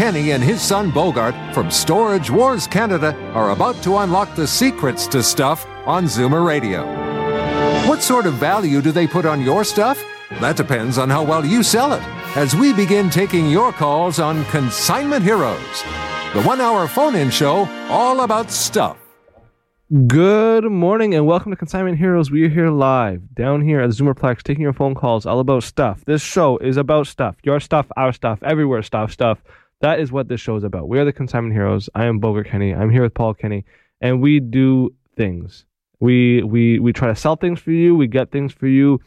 Kenny and his son Bogart from Storage Wars Canada are about to unlock the secrets to stuff on Zoomer Radio. What sort of value do they put on your stuff? That depends on how well you sell it. As we begin taking your calls on Consignment Heroes, the one hour phone in show all about stuff. Good morning and welcome to Consignment Heroes. We are here live down here at Zoomerplex taking your phone calls all about stuff. This show is about stuff. Your stuff, our stuff, everywhere stuff, stuff. That is what this show is about. We are the Consignment Heroes. I am Bogart Kenny. I'm here with Paul Kenny and we do things. We we we try to sell things for you, we get things for you.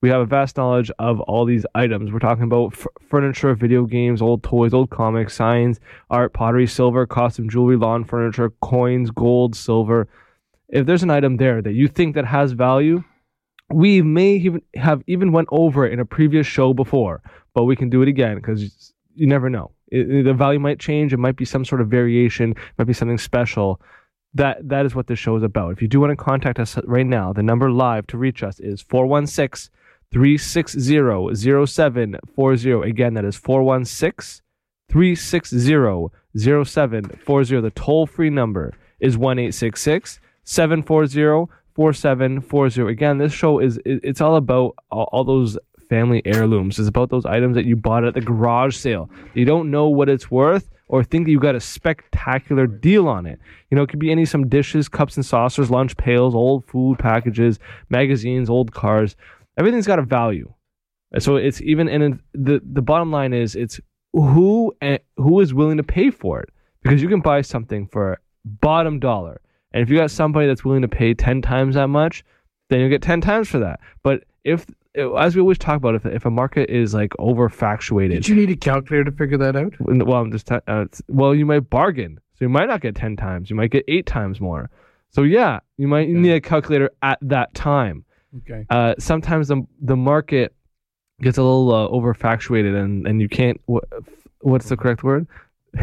We have a vast knowledge of all these items. We're talking about f- furniture, video games, old toys, old comics, signs, art, pottery, silver, costume, jewelry, lawn furniture, coins, gold, silver, if there's an item there that you think that has value, we may even have even went over it in a previous show before, but we can do it again because you never know. It, the value might change. It might be some sort of variation. It might be something special. That that is what this show is about. If you do want to contact us right now, the number live to reach us is 416 360 0740. Again, that is 416 360 0740. The toll free number is 1 740 4740. Again, this show is it's all about all, those family heirlooms. It's about those items that you bought at the garage sale. You don't know what it's worth or think that you got a spectacular deal on it. You know, it could be any some dishes, cups and saucers, lunch pails, old food packages, magazines, old cars. Everything's got a value. So it's even and the the bottom line is it's who and who is willing to pay for it because you can buy something for bottom dollar and if you got somebody that's willing to pay 10 times that much, then you'll get 10 times for that. But if, as we always talk about, if, if a market is like overfactuated. Did you need a calculator to figure that out? Well, I'm just, uh, well, you might bargain. So you might not get 10 times. You might get eight times more. So yeah, you might okay. need a calculator at that time. Okay. Uh, sometimes the, the market gets a little uh, overfactuated and, and you can't, what, what's the correct word?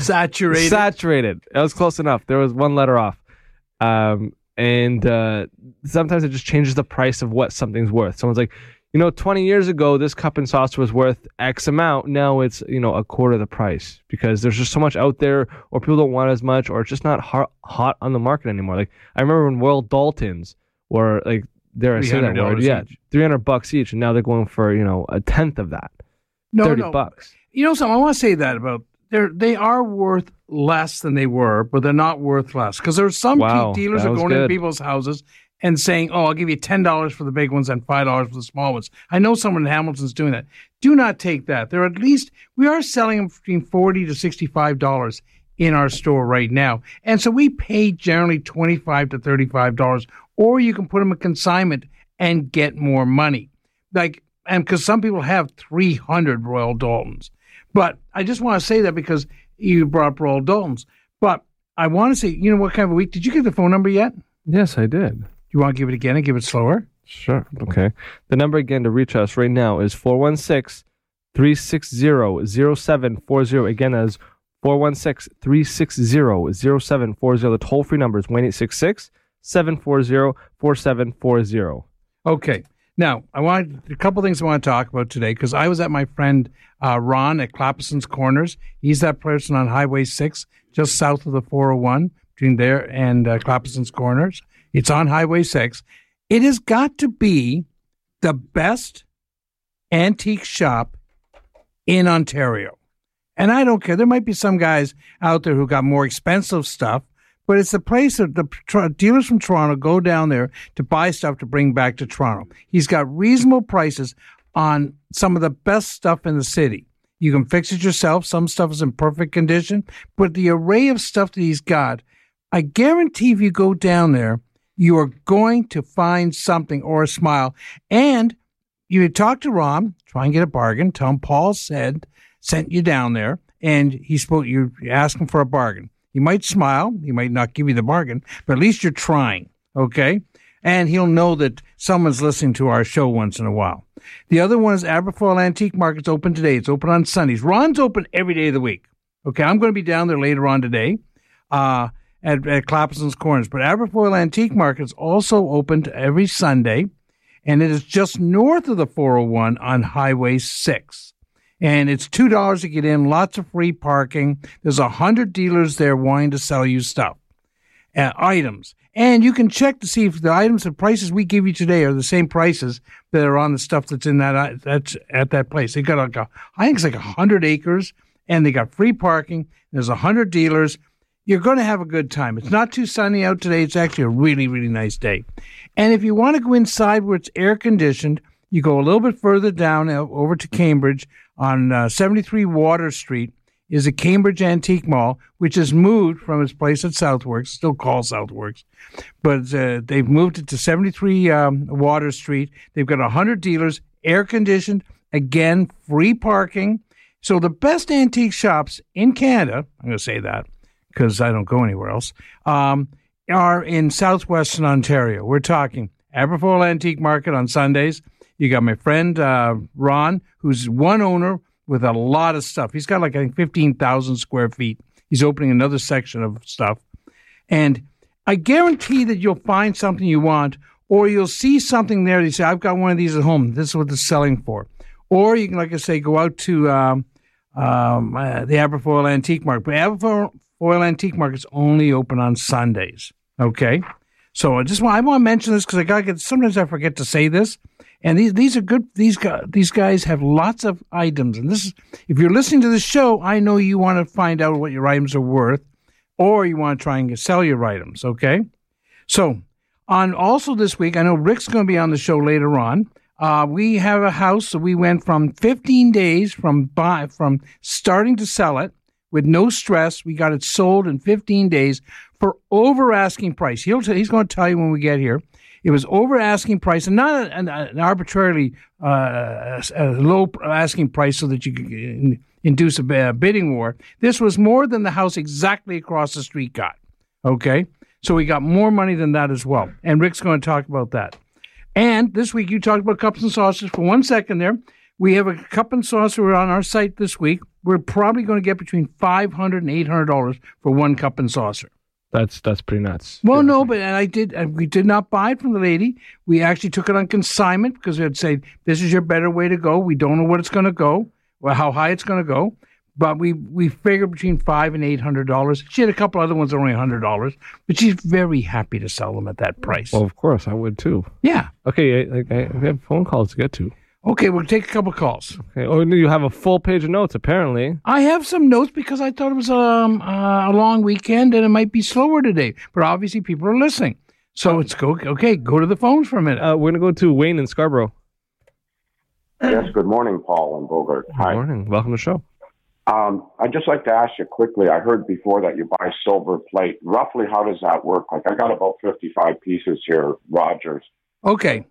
Saturated. Saturated. That was close enough. There was one letter off. Um, and uh, sometimes it just changes the price of what something's worth. Someone's like, you know, 20 years ago, this cup and saucer was worth X amount. Now it's, you know, a quarter of the price because there's just so much out there, or people don't want as much, or it's just not hot, hot on the market anymore. Like, I remember when Royal Doultons were like, they're a say that word, yeah, 300 bucks each, and now they're going for, you know, a tenth of that. No, 30 no. bucks. You know something? I want to say that about they're they are worth less than they were, but they're not worth less because there's some wow, dealers are going good. into people's houses and saying, "Oh, I'll give you ten dollars for the big ones and five dollars for the small ones." I know someone in Hamilton's doing that. Do not take that. They're at least we are selling them between forty to sixty-five dollars in our store right now, and so we pay generally twenty-five to thirty-five dollars, or you can put them in consignment and get more money. Like, and because some people have three hundred Royal Doultons. But I just want to say that because you brought up Royal Doultons. But I want to say, you know what kind of a week? Did you get the phone number yet? Yes, I did. You want to give it again and give it slower? Sure. Okay. The number again to reach us right now is 416 360 0740. Again, as 416 360 0740. The toll free number is 1 740 4740. Okay. Now, I want a couple things I want to talk about today because I was at my friend uh, Ron at Clappison's Corners. He's that person on Highway 6, just south of the 401, between there and uh, Clappison's Corners. It's on Highway 6. It has got to be the best antique shop in Ontario. And I don't care. There might be some guys out there who got more expensive stuff, but it's a place that the dealers from Toronto go down there to buy stuff to bring back to Toronto. He's got reasonable prices on some of the best stuff in the city. You can fix it yourself. Some stuff is in perfect condition, but the array of stuff that he's got, I guarantee if you go down there, you are going to find something or a smile. And you talk to Ron, try and get a bargain. Tom Paul said sent you down there, and he's supposed you ask him for a bargain. He might smile, he might not give you the bargain, but at least you're trying. Okay, and he'll know that someone's listening to our show once in a while. The other one is Aberfoyle Antique Market's open today. It's open on Sundays. Ron's open every day of the week. Okay, I'm going to be down there later on today. Uh, at, at Clappison's Corners. But Aberfoyle Antique Market is also open every Sunday, and it is just north of the 401 on Highway 6. And it's $2 to get in, lots of free parking. There's a 100 dealers there wanting to sell you stuff, uh, items. And you can check to see if the items and prices we give you today are the same prices that are on the stuff that's in that uh, that's at that place. They got like a, I think it's like a hundred acres, and they got free parking. There's a hundred dealers. You're going to have a good time. It's not too sunny out today. It's actually a really really nice day. And if you want to go inside where it's air conditioned, you go a little bit further down uh, over to Cambridge on uh, 73 Water Street is a Cambridge Antique Mall, which has moved from its place at Southworks, still called Southworks, but uh, they've moved it to 73 um, Water Street. They've got 100 dealers, air conditioned, again, free parking. So the best antique shops in Canada, I'm going to say that because I don't go anywhere else, um, are in southwestern Ontario. We're talking Aberfoyle Antique Market on Sundays. You got my friend uh, Ron, who's one owner with a lot of stuff. He's got like I think fifteen thousand square feet. He's opening another section of stuff, and I guarantee that you'll find something you want, or you'll see something there. That you say, "I've got one of these at home. This is what it's selling for," or you can, like I say, go out to um, um, uh, the Aberfoyle Antique Market. But Aberfoyle Antique Market's only open on Sundays. Okay, so I just want I want to mention this because I got get. Sometimes I forget to say this. And these these are good. These guys these guys have lots of items. And this is if you're listening to the show, I know you want to find out what your items are worth, or you want to try and sell your items. Okay, so on also this week, I know Rick's going to be on the show later on. Uh, we have a house so we went from 15 days from buy from starting to sell it with no stress. We got it sold in 15 days for over asking price. He'll t- he's going to tell you when we get here. It was over asking price and not an, an arbitrarily uh, low asking price so that you could induce a bidding war. This was more than the house exactly across the street got. Okay. So we got more money than that as well. And Rick's going to talk about that. And this week you talked about cups and saucers for one second there. We have a cup and saucer on our site this week. We're probably going to get between $500 and $800 for one cup and saucer. That's that's pretty nuts. Well, no, but and I did. And we did not buy it from the lady. We actually took it on consignment because they'd say this is your better way to go. We don't know what it's going to go, or how high it's going to go, but we we figured between five and eight hundred dollars. She had a couple other ones that were only hundred dollars, but she's very happy to sell them at that price. Well, of course, I would too. Yeah. Okay, I, I, we have phone calls to get to. Okay, we'll take a couple calls. Okay. Oh, you have a full page of notes, apparently. I have some notes because I thought it was um, uh, a long weekend and it might be slower today. But obviously, people are listening. So it's go okay. Go to the phones for a minute. Uh, we're gonna go to Wayne in Scarborough. Yes. Good morning, Paul and Bogart. Good Hi. morning. Welcome to the show. Um, I'd just like to ask you quickly. I heard before that you buy silver plate. Roughly, how does that work? Like, I got about fifty-five pieces here, Rogers. Okay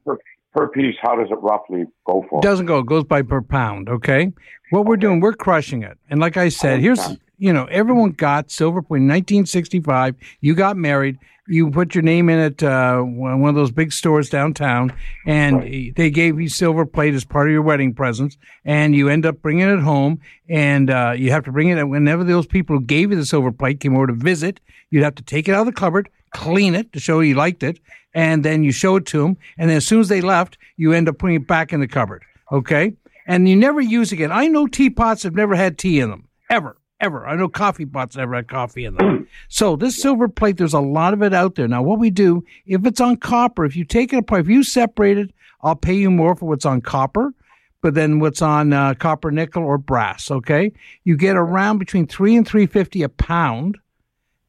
per piece, how does it roughly go for? It Doesn't go. It goes by per pound. Okay. What we're doing, we're crushing it. And like I said, here's you know everyone got silver point. 1965, you got married. You put your name in at uh, one of those big stores downtown, and right. they gave you silver plate as part of your wedding presents. And you end up bringing it home, and uh, you have to bring it. And whenever those people who gave you the silver plate came over to visit, you'd have to take it out of the cupboard, clean it to show you liked it, and then you show it to them. And then as soon as they left, you end up putting it back in the cupboard. Okay. And you never use again. I know teapots have never had tea in them ever, ever. I know coffee pots never had coffee in them. so this silver plate, there's a lot of it out there. Now, what we do, if it's on copper, if you take it apart, if you separate it, I'll pay you more for what's on copper but then what's on uh, copper, nickel, or brass. Okay, you get around between three and three fifty a pound,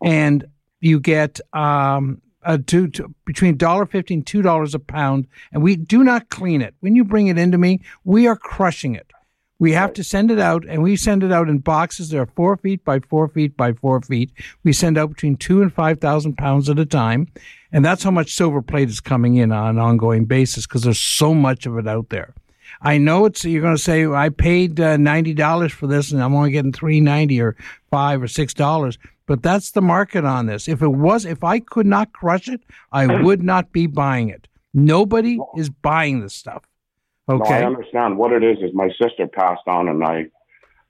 and you get um, uh, to, to between dollar fifty and two dollars a pound, and we do not clean it. When you bring it into me, we are crushing it. We have to send it out, and we send it out in boxes. that are four feet by four feet by four feet. We send out between two and five thousand pounds at a time, and that's how much silver plate is coming in on an ongoing basis because there's so much of it out there. I know it's you're going to say I paid uh, ninety dollars for this and I'm only getting three ninety or five or six dollars. But that's the market on this. If it was, if I could not crush it, I would not be buying it. Nobody is buying this stuff. Okay. No, I understand. What it is is my sister passed on, and I,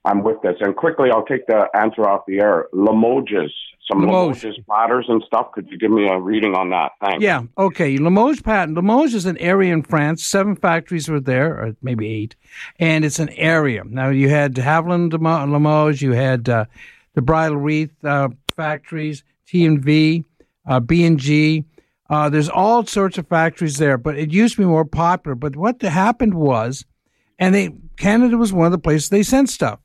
I'm with this. And quickly, I'll take the answer off the air. Limoges, some Limoges. Limoges platters and stuff. Could you give me a reading on that? Thanks. Yeah. Okay. Limoges patent. Limoges is an area in France. Seven factories were there, or maybe eight, and it's an area. Now you had Haviland Limo- Limoges. You had uh, the Bridal Wreath uh, factories, T and V, uh, B and G. Uh, there's all sorts of factories there, but it used to be more popular. But what happened was, and they Canada was one of the places they sent stuff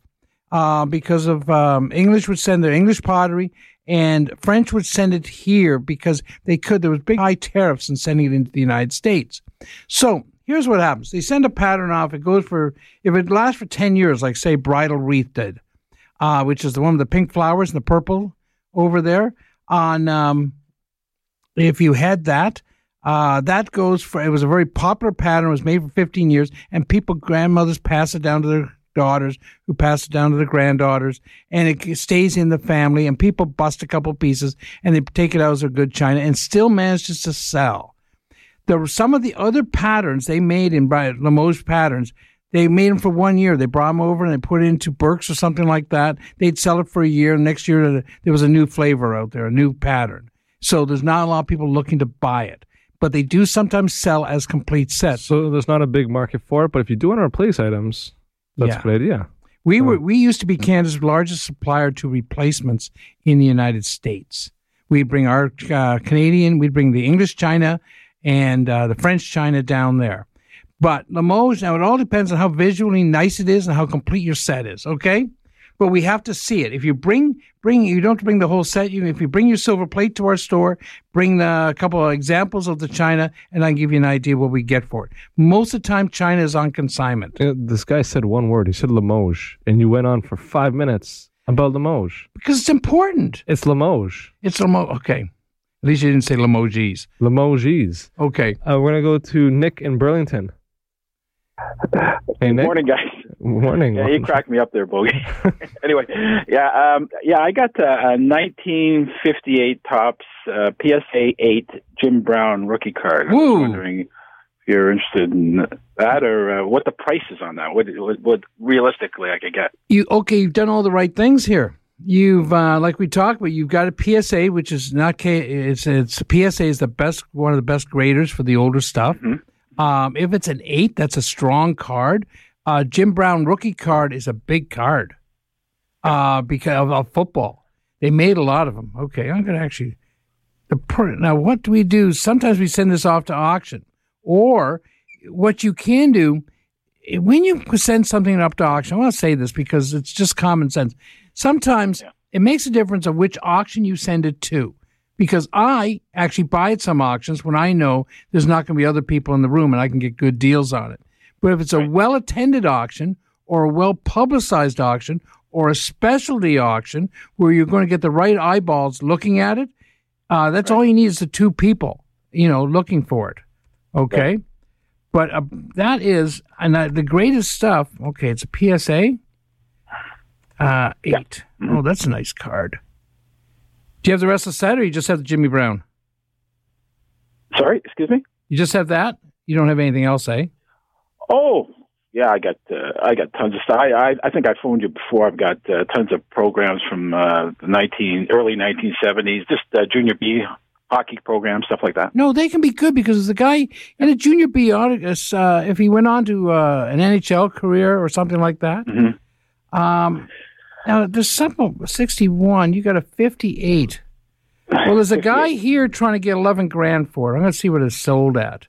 uh, because of um, English would send their English pottery, and French would send it here because they could. There was big high tariffs in sending it into the United States. So here's what happens: they send a pattern off. It goes for if it lasts for ten years, like say Bridal Wreath did, uh, which is the one with the pink flowers and the purple over there. On um, if you had that. Uh, that goes for it was a very popular pattern. It was made for 15 years, and people, grandmothers, pass it down to their daughters, who pass it down to the granddaughters, and it stays in the family. And people bust a couple pieces and they take it out as a good china, and still manages to sell. There were some of the other patterns they made in Limoges patterns. They made them for one year. They brought them over and they put it into Birks or something like that. They'd sell it for a year. Next year there was a new flavor out there, a new pattern. So there's not a lot of people looking to buy it, but they do sometimes sell as complete sets. So there's not a big market for it, but if you do want to replace items, that's Yeah. good idea. We were we used to be Canada's largest supplier to replacements in the United States. We'd bring our uh, Canadian, we'd bring the English China and uh, the French China down there. But Limoges, now it all depends on how visually nice it is and how complete your set is. Okay, but we have to see it. If you bring bring you don't bring the whole set. You if you bring your silver plate to our store, bring the, a couple of examples of the china, and I can give you an idea what we get for it. Most of the time, China is on consignment Uh, This guy said one word. He said Limoges, and you went on for five minutes about Limoges. because it's important. It's Limoges. It's Limoges. Okay. At least you didn't say Limoges. Limoges. Okay. Uh, we're gonna go to Nick in Burlington. Hey Nick. Morning, guys. Morning. Yeah, you cracked me up there, Bogey. anyway, yeah, um, yeah, I got uh, a 1958 Topps uh, PSA 8 Jim Brown rookie card. I was wondering if you're interested in that or uh, what the price is on that. What, what, what realistically I could get. You okay? You've done all the right things here. You've uh, like we talked about. You've got a PSA, which is not K. It's it's PSA is the best one of the best graders for the older stuff. Um, if it's an eight, that's a strong card. Uh, Jim Brown rookie card is a big card uh, because of, of football. They made a lot of them. Okay, I'm going to actually. Now, what do we do? Sometimes we send this off to auction, or what you can do eh, when you send something up to auction. I want to say this because it's just common sense. Sometimes it makes a difference of which auction you send it to. Because I actually buy at some auctions when I know there's not going to be other people in the room and I can get good deals on it. But if it's a well attended auction or a well publicized auction or a specialty auction where you're going to get the right eyeballs looking at it, uh, that's all you need is the two people, you know, looking for it. Okay. But uh, that is, and uh, the greatest stuff, okay, it's a PSA uh, 8 Oh, that's a nice card. Do you have the rest of the set or you just have the Jimmy Brown? Sorry, excuse me. You just have that? You don't have anything else, eh? Oh, yeah, I got uh, I got tons of stuff. I, I I think I phoned you before. I've got uh, tons of programs from uh, the nineteen early nineteen seventies, just uh, junior B hockey programs, stuff like that. No, they can be good because the guy in a junior B, uh, if he went on to uh, an NHL career or something like that. Mhm. Um, now, there's something, 61, you got a 58. Well, there's a guy here trying to get 11 grand for it. I'm going to see what it's sold at.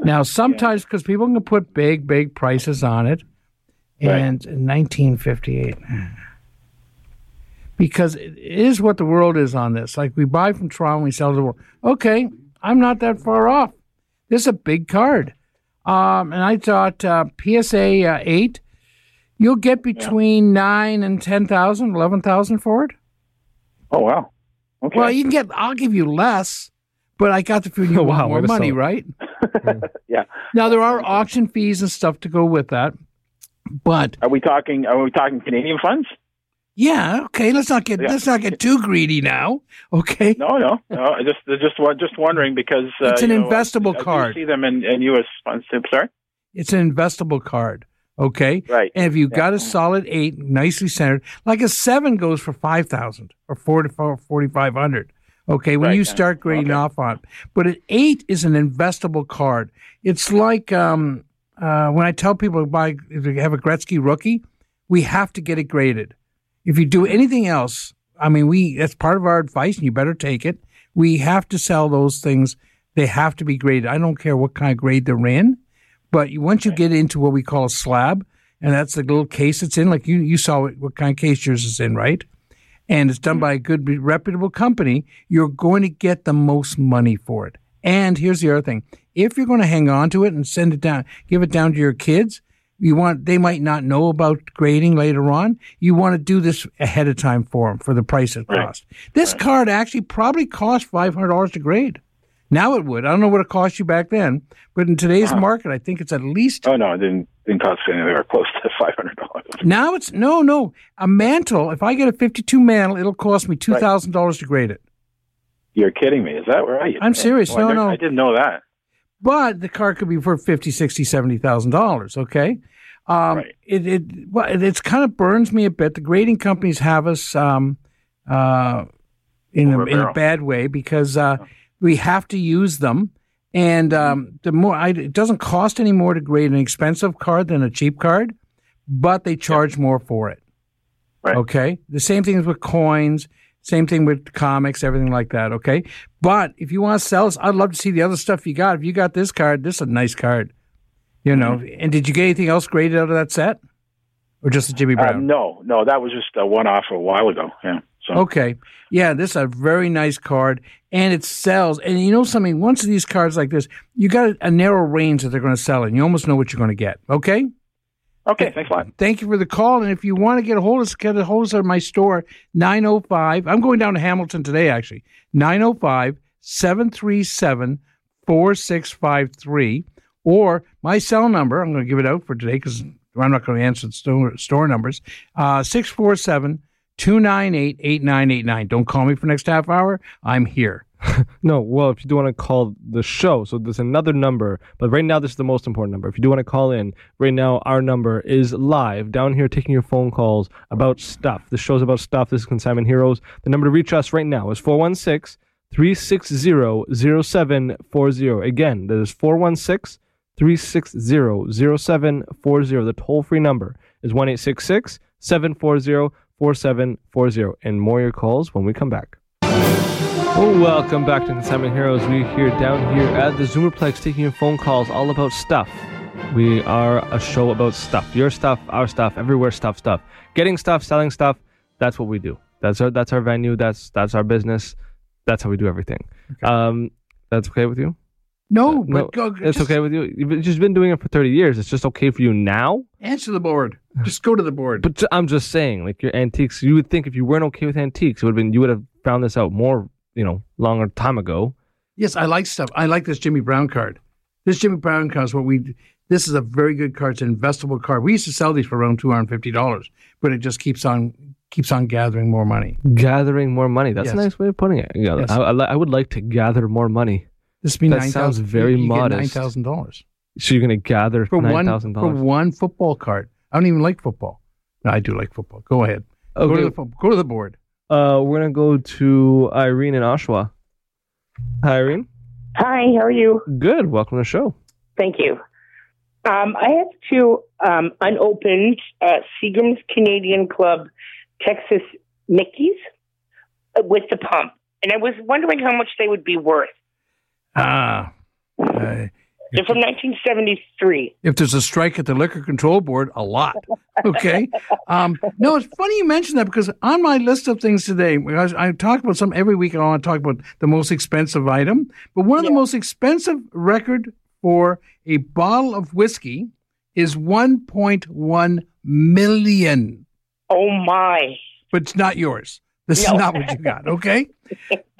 Now, sometimes because people can put big, big prices on it, and in 1958, because it is what the world is on this. Like we buy from Toronto, we sell to the world. Okay, I'm not that far off. This is a big card, um, and I thought uh, PSA uh, eight, you'll get between nine and ten thousand, eleven thousand for it. Oh wow. Okay. Well, you can get. I'll give you less, but I got the feeling you Wow, want more money, sell. right? yeah. Now there are auction fees and stuff to go with that, but Are we talking? Are we talking Canadian funds? yeah, okay. Let's not get Yeah. let's not get too greedy now. Okay. No, no, no. I just, just, just wondering because uh, It's an you know, investable I, I card. see them in, in U.S. funds. too. Sorry. It's an investable card. Okay. Right. And if you Yeah. got a solid eight, nicely centered, like a seven goes for five thousand or four to forty five hundred. Okay, when Right, you start grading Okay. off on it, but an eight is an investable card. It's like um, uh, when I tell people to buy if they have a Gretzky rookie, we have to get it graded. If you do anything else, I mean, we that's part of our advice, and you better take it. We have to sell those things. They have to be graded. I don't care what kind of grade they're in. But you, once you get into what we call a slab, and that's the little case it's in, like you, you saw what, what kind of case yours is in, right? And it's done mm-hmm. by a good, reputable company, you're going to get the most money for it. And here's the other thing. If you're going to hang on to it and send it down, give it down to your kids, you want, they might not know about grading later on. You want to do this ahead of time for them for the price it Right. costs. This card actually probably cost $500 to grade. Now it would. I don't know what it cost you back then, but in today's market, I think it's at least Oh no, it didn't didn't cost anywhere close to five hundred dollars. now it's no, no. A Mantle. If I get a fifty-two Mantle, it'll cost me two thousand dollars to grade it. You're kidding me? Is that right? I'm serious. Oh, No, didn't- no. I didn't know that. But the car could be for fifty, sixty, seventy thousand dollars. Okay. Um, Right. It it well, it it's kind of burns me a bit. The grading companies have us um, uh, in a, a in a bad way because uh, we have to use them. And um, the more I, it doesn't cost any more to grade an expensive card than a cheap card, but they charge more for it. Right. Okay. The same thing with coins. Same thing with comics, everything like that. Okay. But if you want to sell us, I'd love to see the other stuff you got. If you got this card, this is a nice card. You know. Mm-hmm. And did you get anything else graded out of that set, or just the Jimmy Uh, Brown? no, no, that was just a one off a while ago. Yeah. So Okay. Yeah, this is a very nice card and it sells. And you know something, once these cards like this, you got a narrow range that they're going to sell in. You almost know what you're going to get. Okay? okay, thanks a lot. Thank you for the call. And if you want to get a hold of us, get a hold of us at my store, 905. I'm going down to Hamilton today, actually. 905 737 4653. Or my cell number, I'm going to give it out for today because I'm not going to answer the store, store numbers, uh, 647 298 8989. Don't call me for next half hour. I'm here. No, well, if you do want to call the show, so there's another number, but right now this is the most important number. If you do want to call in, right now our number is live down here taking your phone calls about stuff. The show's about stuff. This is Consignment Heroes. The number to reach us right now is 416 360 0740. Again, that is 416 360 0740. The toll free number is 1 740 4740. And more your calls when we come back. Oh, welcome back to Consignment Heroes. We're here down here at the Zoomerplex taking your phone calls all about stuff. We are a show about stuff. Your stuff, our stuff, everywhere stuff, stuff. Getting stuff, selling stuff. That's what we do. That's our that's our venue. That's that's our business. That's how we do everything. Um, that's okay with you? No, Uh, but no, go, It's just okay with you. You've just been doing it for thirty years. It's just okay for you now. Answer the board. Just go to the board. But I'm just saying, like your antiques. You would think if you weren't okay with antiques, it would have been you would have found this out more, you know, longer time ago. Yes, I like stuff. I like this Jimmy Brown card. This Jimmy Brown card is what we. This is a very good card. It's an investable card. We used to sell these for around two hundred fifty dollars, but it just keeps on keeps on gathering more money. gathering more money. That's Yes. a nice way of putting it. Yeah, Yes. I, I, I would like to gather more money. This would be That nine sounds thousand. very you, modest. Nine thousand dollars So you're gonna gather for nine one thousand for dollars. one football card. I don't even like football. No, I do like football. Go ahead. Go to the go to the board. uh, we're gonna go to Irene in Oshawa. Hi, Irene. Hi, how are you? Good. Welcome to the show. Thank you. Um, I have two um, unopened uh, Seagram's Canadian Club Texas Mickeys uh, with the pump, and I was wondering how much they would be worth. Ah. Uh, They're from 1973. if there's a strike at the liquor control board, a lot. Okay. Um, no, it's funny you mentioned that because on my list of things today, because I talk about some every week, I want to talk about the most expensive item. But one of the most expensive record for a bottle of whiskey is 1.1 million. Oh my! But it's not yours. This No. is not what you got, okay?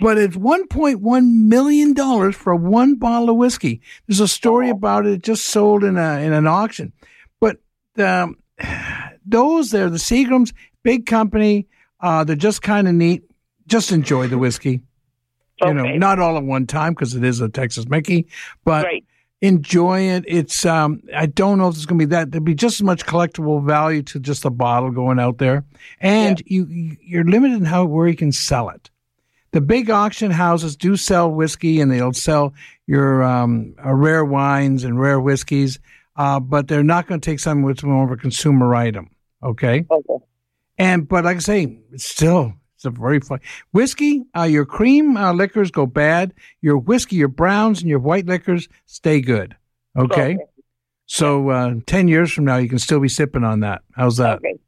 but it's $1.1 million for one bottle of whiskey. There's a story about it. It just sold in a in an auction. But um, those there, the Seagrams, big company, uh, they're just kind of neat. Just enjoy the whiskey. You know, not all at one time because it is a Texas Mickey, but Right. Enjoy it. It's um I don't know if it's gonna be that There'd be just as much collectible value to just a bottle going out there. And you you- you're limited in how where you can sell it. The big auction houses do sell whiskey and they'll sell your um uh, rare wines and rare whiskeys, uh, but they're not gonna take something is more of a consumer item. Okay. Okay. And but like I say, it's still it's a very fun whiskey. Uh, your cream uh, liquors go bad. Your whiskey, your browns, and your white liquors stay good. Okay. Okay. So uh, ten years from now, you can still be sipping on that. How's that? Okay.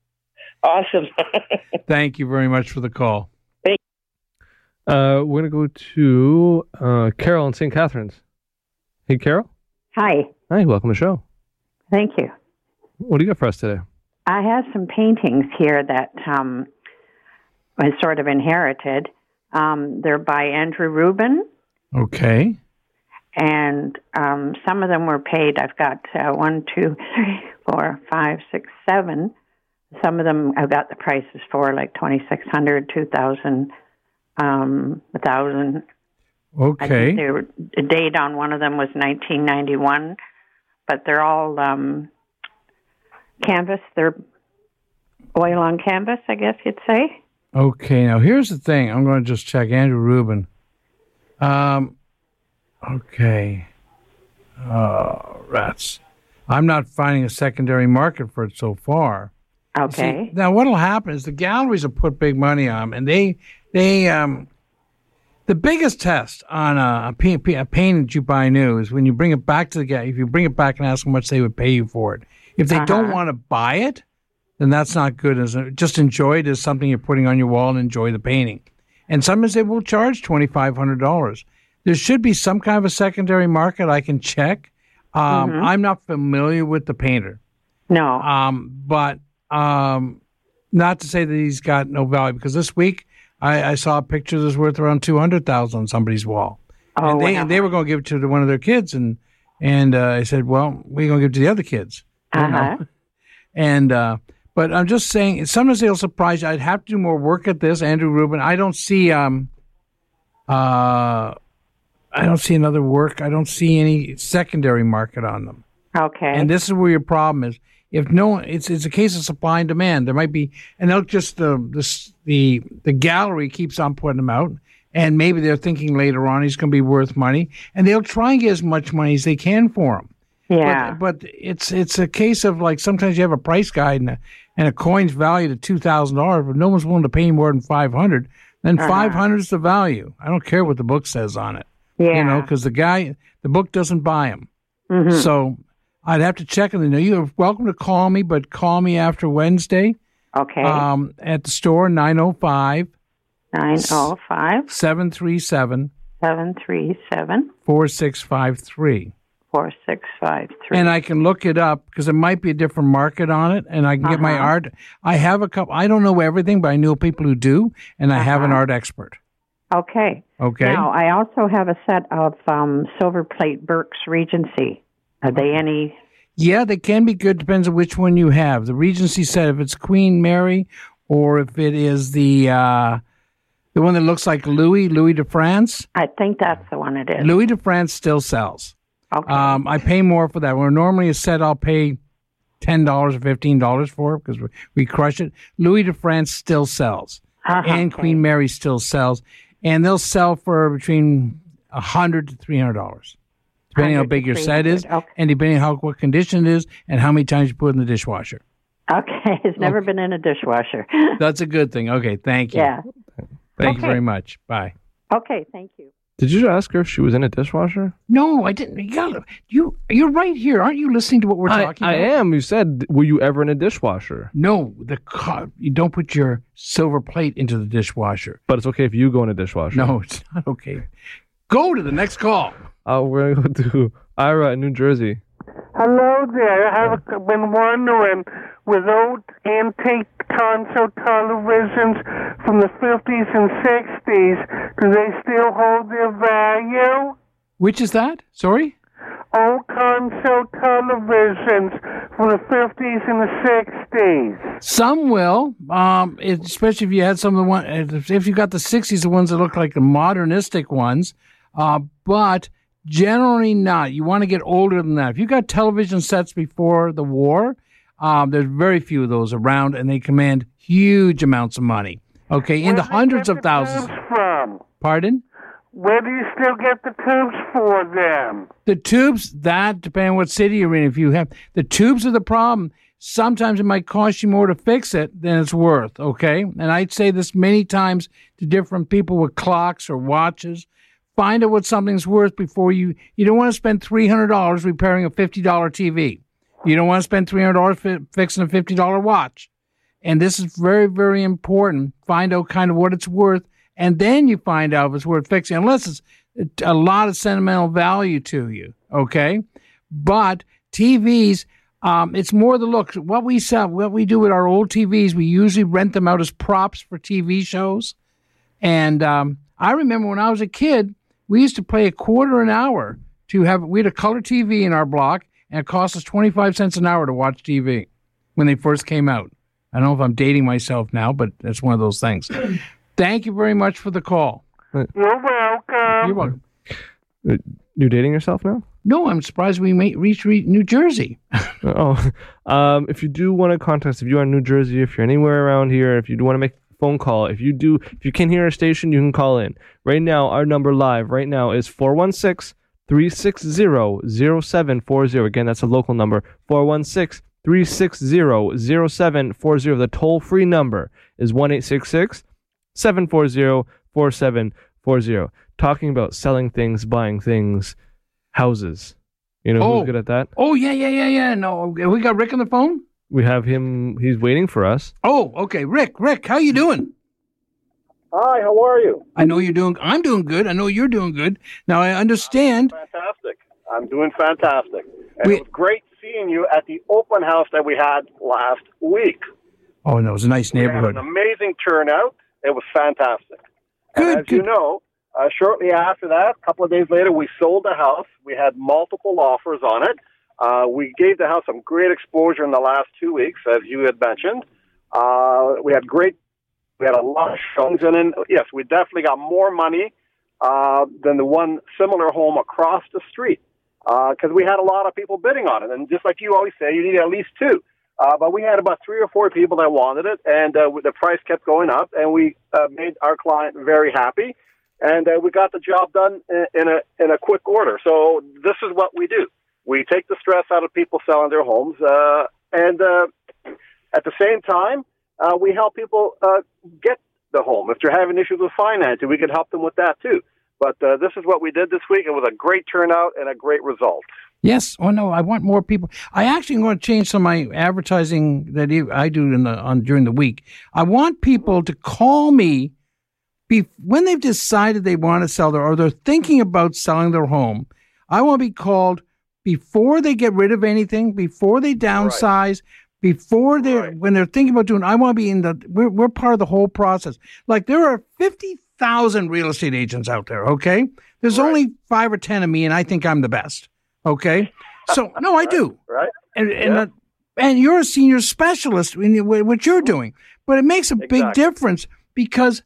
Awesome. Thank you very much for the call. Uh, we're gonna go to uh, Carol in St. Catharines. Hey, Carol. Hi, Hi, welcome to the show. thank you. What do you got for us today? I have some paintings here that um, I sort of inherited. Um, they're by Andrew Rubin, Okay. and um, some of them were paid. I've got uh, one, two, three, four, five, six, seven. Some of them I've got the prices for, like twenty six hundred, two thousand, um, a thousand. I Okay. were, the date on one of them was 1991, but they're all um, canvas. They're oil on canvas, I guess you'd say. Okay. Now here's the thing. I'm going to just check Andrew Rubin. Um. Okay. Oh, rats. I'm not finding a secondary market for it so far. Okay. See, now what'll happen is the galleries will put big money on 'em, and they they um the biggest test on a, a, a painting that you buy new is when you bring it back to the gallery. If you bring it back and ask how much they would pay you for it, if they don't Uh-huh. want to buy it, then that's not good. As a, just enjoy it as something you're putting on your wall and enjoy the painting. And sometimes they will charge twenty five hundred dollars. There should be some kind of a secondary market I can check. Um, I'm not familiar with the painter. no. Um, but um, not to say that he's got no value because this week I, I saw a picture that's worth around two hundred thousand on somebody's wall, oh, and they wow. and they were going to give it to one of their kids, and and uh, I said, well, we're going to give it to the other kids, know? uh-huh. and uh, but I'm just saying sometimes they'll surprise you. I'd have to do more work at this, Andrew Rubin. I don't see um uh I don't see another work. I don't see any secondary market on them. Okay. And this is where your problem is. If no one, it's it's a case of supply and demand. There might be, and they'll just the the the the gallery keeps on putting them out, and maybe they're thinking later on he's going to be worth money, and they'll try and get as much money as they can for him. yeah. But, but it's it's a case of like sometimes you have a price guide and a, and a coin's valued at two thousand dollars, but no one's willing to pay more than five hundred. Then Uh-huh. five hundred is the value. I don't care what the book says on it, yeah. you know, because the guy the book doesn't buy them. Mhm. So I'd have to check and know you're welcome to call me, but call me after Wednesday okay. um, at the store 905 Nine oh five 737 seven three seven 4653. Four six five three. And I can look it up because it might be a different market on it, and I can get my Uh-huh. art. I have a couple. I don't know everything, but I know people who do, and I have an Uh-huh. art expert. Okay. Okay. Now, I also have a set of um, silver plate Birks Regency. Are they any? Yeah, they can be good. Depends on which one you have. The Regency set, if it's Queen Mary, or if it is the uh, the one that looks like Louis Louis de France. I think that's the one it is. Louis de France still sells. Okay. Um, I pay more for that. Where normally a set I'll pay ten dollars or fifteen dollars for it because we, we crush it. Louis de France still sells, Uh-huh, and okay. Queen Mary still sells, and they'll sell for between a hundred to three hundred dollars, depending on how big your set is, okay. and depending how what condition it is, and how many times you put it in the dishwasher. Okay. It's never been in a dishwasher. That's a good thing. Okay, thank you. yeah. thank you very much. Bye. Okay. Thank you. Did you ask her if she was in a dishwasher? No, I didn't. You, gotta, you you're right here, aren't you? Listening to what we're I, talking I about. am. You said, were you ever in a dishwasher? No, the co- you don't put your silver plate into the dishwasher. But it's okay if you go in a dishwasher. No, it's not okay. Go to the next call. Uh, we're going to go to Ira in New Jersey. Hello there. I have been wondering, without antique console televisions from the 50s and 60s, do they still hold their value? Which is that? Sorry? Old console televisions from the 50s and the 60s. Some will, um, especially if you had some of the one, if you got the '60s, the ones that look like the modernistic ones, uh, but generally not. You want to get older than that. If you got television sets before the war, um, there's very few of those around, and they command huge amounts of money. Okay, in the Where you hundreds of the thousands. From? Pardon? Where do you still get the tubes for them? The tubes, that depending on what city you're in. If you have the tubes are the problem. Sometimes it might cost you more to fix it than it's worth. Okay, and I'd say this many times to different people with clocks or watches. Find out what something's worth before you. You don't want to spend three hundred dollars repairing a fifty dollar TV. You don't want to spend three hundred dollars fi- fixing a fifty dollar watch. And this is very, very important. Find out kind of what it's worth, and then you find out if it's worth fixing, unless it's a lot of sentimental value to you. Okay, but TVs, um, it's more the look. What we sell, what we do with our old TVs, we usually rent them out as props for TV shows. And um, I remember when I was a kid, we used to play a quarter an hour to have. We had a color TV in our block, and it cost us twenty five cents an hour to watch TV when they first came out. I don't know if I'm dating myself now, but that's one of those things. Thank you very much for the call. You're welcome. You're welcome. You're dating yourself now? No, I'm surprised we may reach re- New Jersey. Oh, um, if you do want to contact us, if you're in New Jersey, if you're anywhere around here, if you do want to make a phone call, if you do, if you can hear our station, you can call in. Right now, our number live right now is 416 360 0740. Again, that's a local number 416 360 0740. The toll free number is 1 740 4740. Talking about selling things, buying things, houses. You know Oh. who's good at that? Oh yeah, yeah, yeah, yeah. No, we got Rick on the phone. We have him. He's waiting for us. Oh, okay, Rick. Rick, how you doing? Hi, how are you? I know you're doing. I'm doing good. I know you're doing good. Now I understand. Fantastic. I'm doing fantastic. And We- it was great seeing you at the open house that we had last week. Oh no, it was a nice We had neighborhood. an amazing turnout. It was fantastic. And Good, as you know, uh, shortly after that, a couple of days later, we sold the house. We had multiple offers on it. Uh, we gave the house some great exposure in the last two weeks, as you had mentioned. Uh, we had great, we had a lot of showings, and then yes, we definitely got more money uh, than the one similar home across the street because we had a lot of people bidding on it. And just like you always say, you need at least two. Uh, but we had about three or four people that wanted it, and uh, the price kept going up, and we uh, made our client very happy, and uh, we got the job done in, in a in a quick order. So this is what we do: we take the stress out of people selling their homes, uh, and uh, at the same time, uh, we help people uh, get the home. If they're having issues with financing, we can help them with that too. But uh, this is what we did this week. It was a great turnout and a great result. Yes. Oh no, I want more people. I actually am going to change some of my advertising that I do in the on during the week. I want people to call me be, when they've decided they want to sell their or they're thinking about selling their home. I want to be called before they get rid of anything, before they downsize, before they're Right. when they're thinking about doing. I want to be in the. We're we're part of the whole process. Like there are fifty thousand real estate agents out there. Okay, there's Right. only five or ten of me, and I think I'm the best. Okay, so no, I do Right? and and, Yeah. uh, and you're a senior specialist in what you're doing, but it makes a big difference because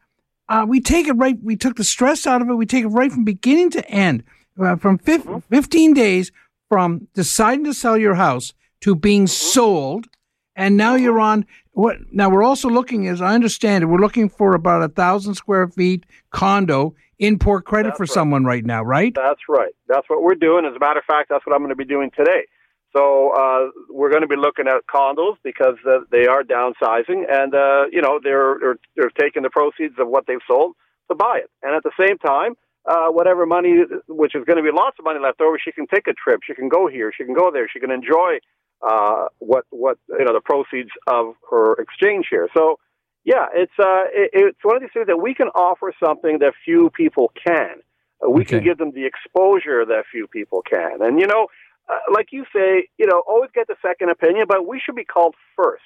uh, we take it right. We took the stress out of it. We take it right from beginning to end, uh, from fif- Mm-hmm. 15 days from deciding to sell your house to being Mm-hmm. sold, and now you're on what? Now we're also looking, as I understand it, we're looking for about a thousand square feet condo in Port Credit That's for right. someone right now, right? That's right. That's what we're doing. As a matter of fact, that's what I'm going to be doing today. So uh, we're going to be looking at condos because uh, they are downsizing, and uh, you know they're, they're they're taking the proceeds of what they've sold to buy it, and at the same time, uh, whatever money, which is going to be lots of money left over, she can take a trip, she can go here, she can go there, she can enjoy uh, what what you know the proceeds of her exchange here. So yeah, it's uh, it, it's one of these things that we can offer something that few people can. Uh, we can give them the exposure that few people can, and you know, uh, like you say, you know, always get the second opinion, but we should be called first.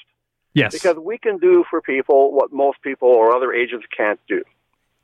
Yes. Because we can do for people what most people or other agents can't do.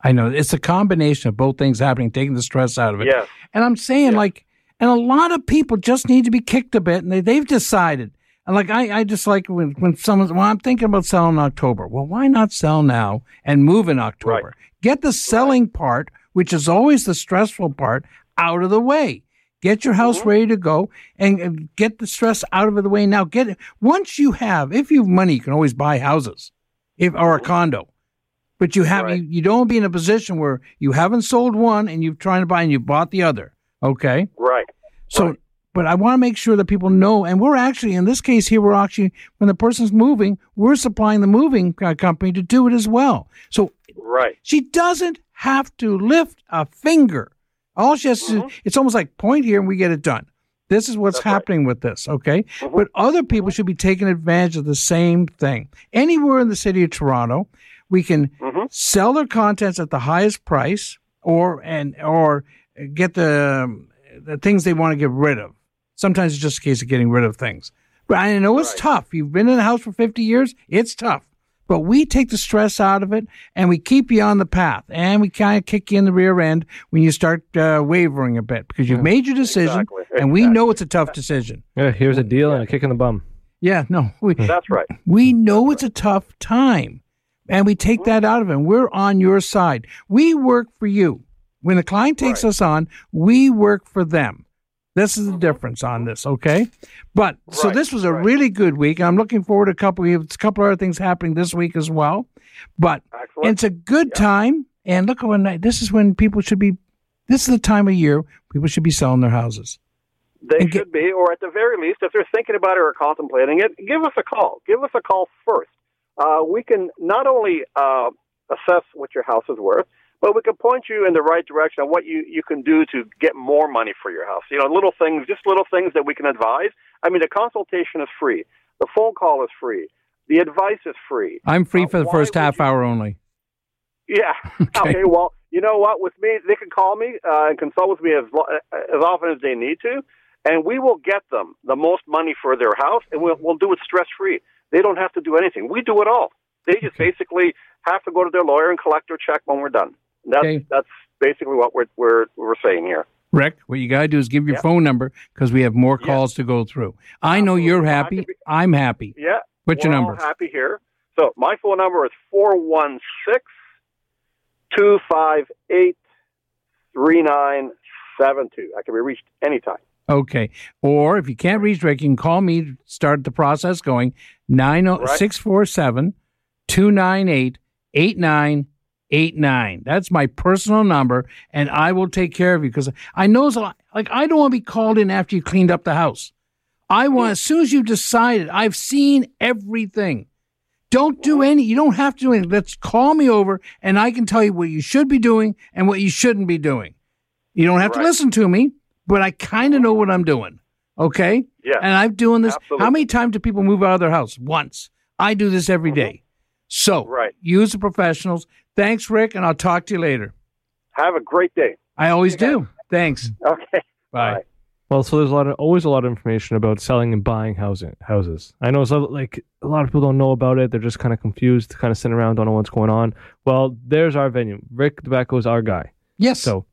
I know it's a combination of both things happening, taking the stress out of it. Yes. And I'm saying, Yeah. like, and a lot of people just need to be kicked a bit, and they, they've decided. And like, I, I just like when, when someone's, well, I'm thinking about selling in October. Well, why not sell now and move in October? Right. Get the selling part, which is always the stressful part, out of the way. Get your house Mm-hmm. ready to go and get the stress out of the way now. Get it. Once you have, if you have money, you can always buy houses if, or a condo. But you have Mm-hmm. Right. you, you don't be in a position where you haven't sold one and you're trying to buy and you bought the other. Okay. Right. So, Right. but I want to make sure that people know, and we're actually in this case here, we're actually when the person's moving, we're supplying the moving uh, company to do it as well. So Right. she doesn't have to lift a finger. All she has to, it's almost like point here and we get it done. This is what's Mm-hmm. That's right. Mm-hmm. happening with this, okay? But other people should be taking advantage of the same thing. Anywhere in the city of Toronto, we can Mm-hmm. sell their contents at the highest price or and or get the the things they want to get rid of. Sometimes it's just a case of getting rid of things. But I know it's Right. tough. You've been in a house for 50 years, it's tough. But we take the stress out of it and we keep you on the path and we kind of kick you in the rear end when you start uh, wavering a bit because you've made your decision Exactly. and we know it's a tough decision. Yeah, here's a deal and a kick in the bum. Yeah, no, we, That's right. we know it's a tough time and we take that out of it. and We're on your side. We work for you. When the client takes Right. us on, we work for them. This is the difference on this, okay? But so this was a right. really good week. I'm looking forward to a couple. Have a couple other things happening this week as well. But it's a good time. And look at when this is when people should be. This is the time of year people should be selling their houses. They and get- should be, or at the very least, if they're thinking about it or contemplating it, give us a call. Give us a call first. Uh, we can not only uh, assess what your house is worth, but we can point you in the right direction on what you, you can do to get more money for your house. You know, little things, just little things that we can advise. I mean, the consultation is free. The phone call is free. The advice is free. I'm free Uh, for the first half you- hour only. Yeah. Okay. Well, you know what? With me, they can call me uh, and consult with me as lo- as often as they need to, and we will get them the most money for their house, and we'll we'll do it stress free. They don't have to do anything. We do it all. They just basically have to go to their lawyer and collect their check when we're done. That's Okay. that's basically what we're we're we're saying here. Rick, what you got to do is give your Yeah. phone number because we have more Yeah. calls to go through. I know Absolutely. you're happy. be- I'm happy. Yeah. What's your number? happy here. So my phone number is four one six two five eight three nine seven two. I can be reached anytime. Okay. Or if you can't reach Rick, you can call me to start the process going oh, Right. 647 298 8989. That's my personal number, and I will take care of you because I know it's a lot. Like, I don't want to be called in after you cleaned up the house. I want, as soon as you've decided, I've seen everything. Don't do any, you don't have to do anything. Let's call me over, and I can tell you what you should be doing and what you shouldn't be doing. You don't have to listen to me, but I kind of know what I'm doing. Okay? Yeah. And I'm doing this. Absolutely. How many times do people move out of their house? Once. I do this every mm-hmm. day. So Right. use the professionals. Thanks, Rick, and I'll talk to you later. Have a great day. I always do. Thanks. Okay. Bye. Bye. Well, so there's a lot of always a lot of information about selling and buying housing houses. I know so like a lot of people don't know about it. They're just kind of confused, kind of sitting around, don't know what's going on. Well, there's our venue. Rick DeBacco is our guy. Yes. So,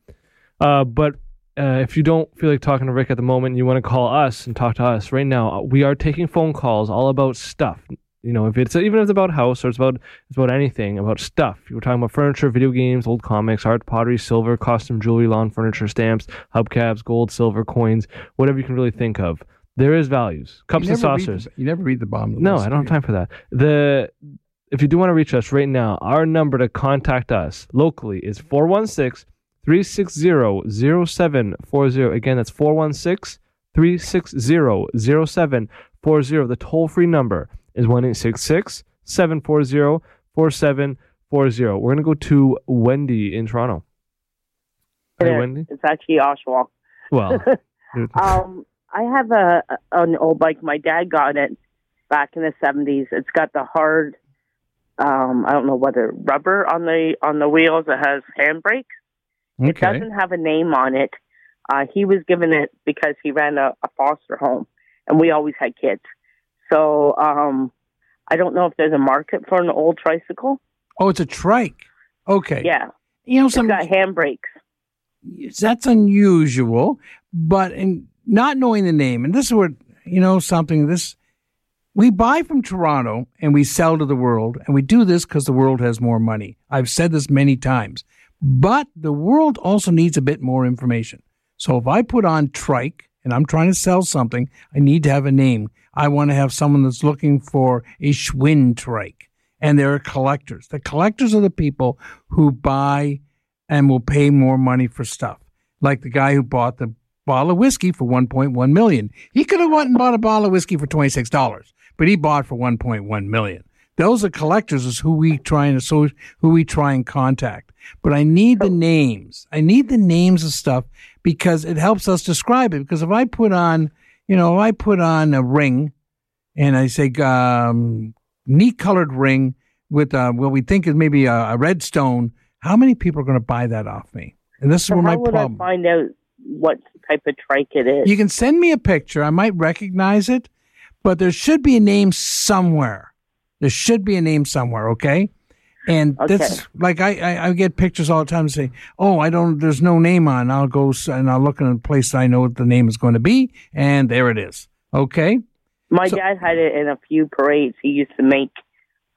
uh, but uh, if you don't feel like talking to Rick at the moment, you want to call us and talk to us right now. uh, We are taking phone calls all about stuff. You know, if it's even if it's about house or it's about it's about anything about stuff. you're talking about furniture, video games, old comics, art, pottery, silver, costume jewelry, lawn furniture, stamps, hubcaps, gold, silver, coins, whatever you can really think of. There is values, cups and saucers. the- you never read the bomb. No, I don't have time for that. The if you do want to reach us right now, our number to contact us locally is 416 360 0740. Again, that's 416 360 0740. The toll free number is 1 740 4740. We're going to go to Wendy in Toronto. Hey, Wendy? It's actually Oshawa. Well, Um, I have a an old bike. My dad got it back in the seventies. It's got the hard, um, I don't know whether rubber on the on the wheels. It has handbrakes. It doesn't have a name on it. Uh, he was given it because he ran a, a foster home, and we always had kids. So um, I don't know if there's a market for an old tricycle. Oh, it's a trike. Okay. Yeah, You know, it's some got handbrakes. that's unusual, but in not knowing the name, and this is what you know something. This we buy from Toronto and we sell to the world, and we do this because the world has more money. I've said this many times, but the world also needs a bit more information. So if I put on trike and I'm trying to sell something, I need to have a name. I want to have someone that's looking for a Schwinn and there are collectors. The collectors are the people who buy and will pay more money for stuff. Like the guy who bought the bottle of whiskey for 1.1 million. He could have went and bought a bottle of whiskey for $26, but he bought for 1.1 million. Those are collectors is who we try and associate, who we try and contact. But I need the names. I need the names of stuff because it helps us describe it. Because if I put on, you know, I put on a ring and I say, um, neat colored ring with, uh, what we think is maybe a, a red stone, how many people are going to buy that off me? And this is where my how would problem. I find out what type of trike it is? You can send me a picture. I might recognize it, but there should be a name somewhere. There should be a name somewhere, okay? And that's like I, I, I get pictures all the time and say, "Oh, I don't. There's no name on." I'll go and I'll look in a place I know what the name is going to be, and there it is. Okay. My dad had it in a few parades. He used to make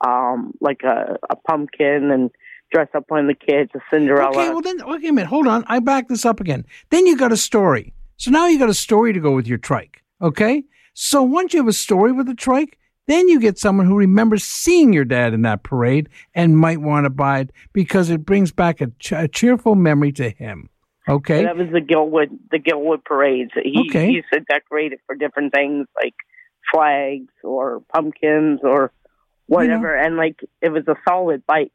um like a, a pumpkin and dress up one of the kids, a Cinderella. Okay. Well, then, wait a minute. Hold on. I back this up again. Then you got a story. So now you got a story to go with your trike. Okay. So once you have a story with the trike, then you get someone who remembers seeing your dad in that parade and might want to buy it because it brings back a, ch- a cheerful memory to him. Okay. That was the Gilwood the Gilwood parades. He, Okay. he used to decorate it for different things like flags or pumpkins or whatever. And like it was a solid bike.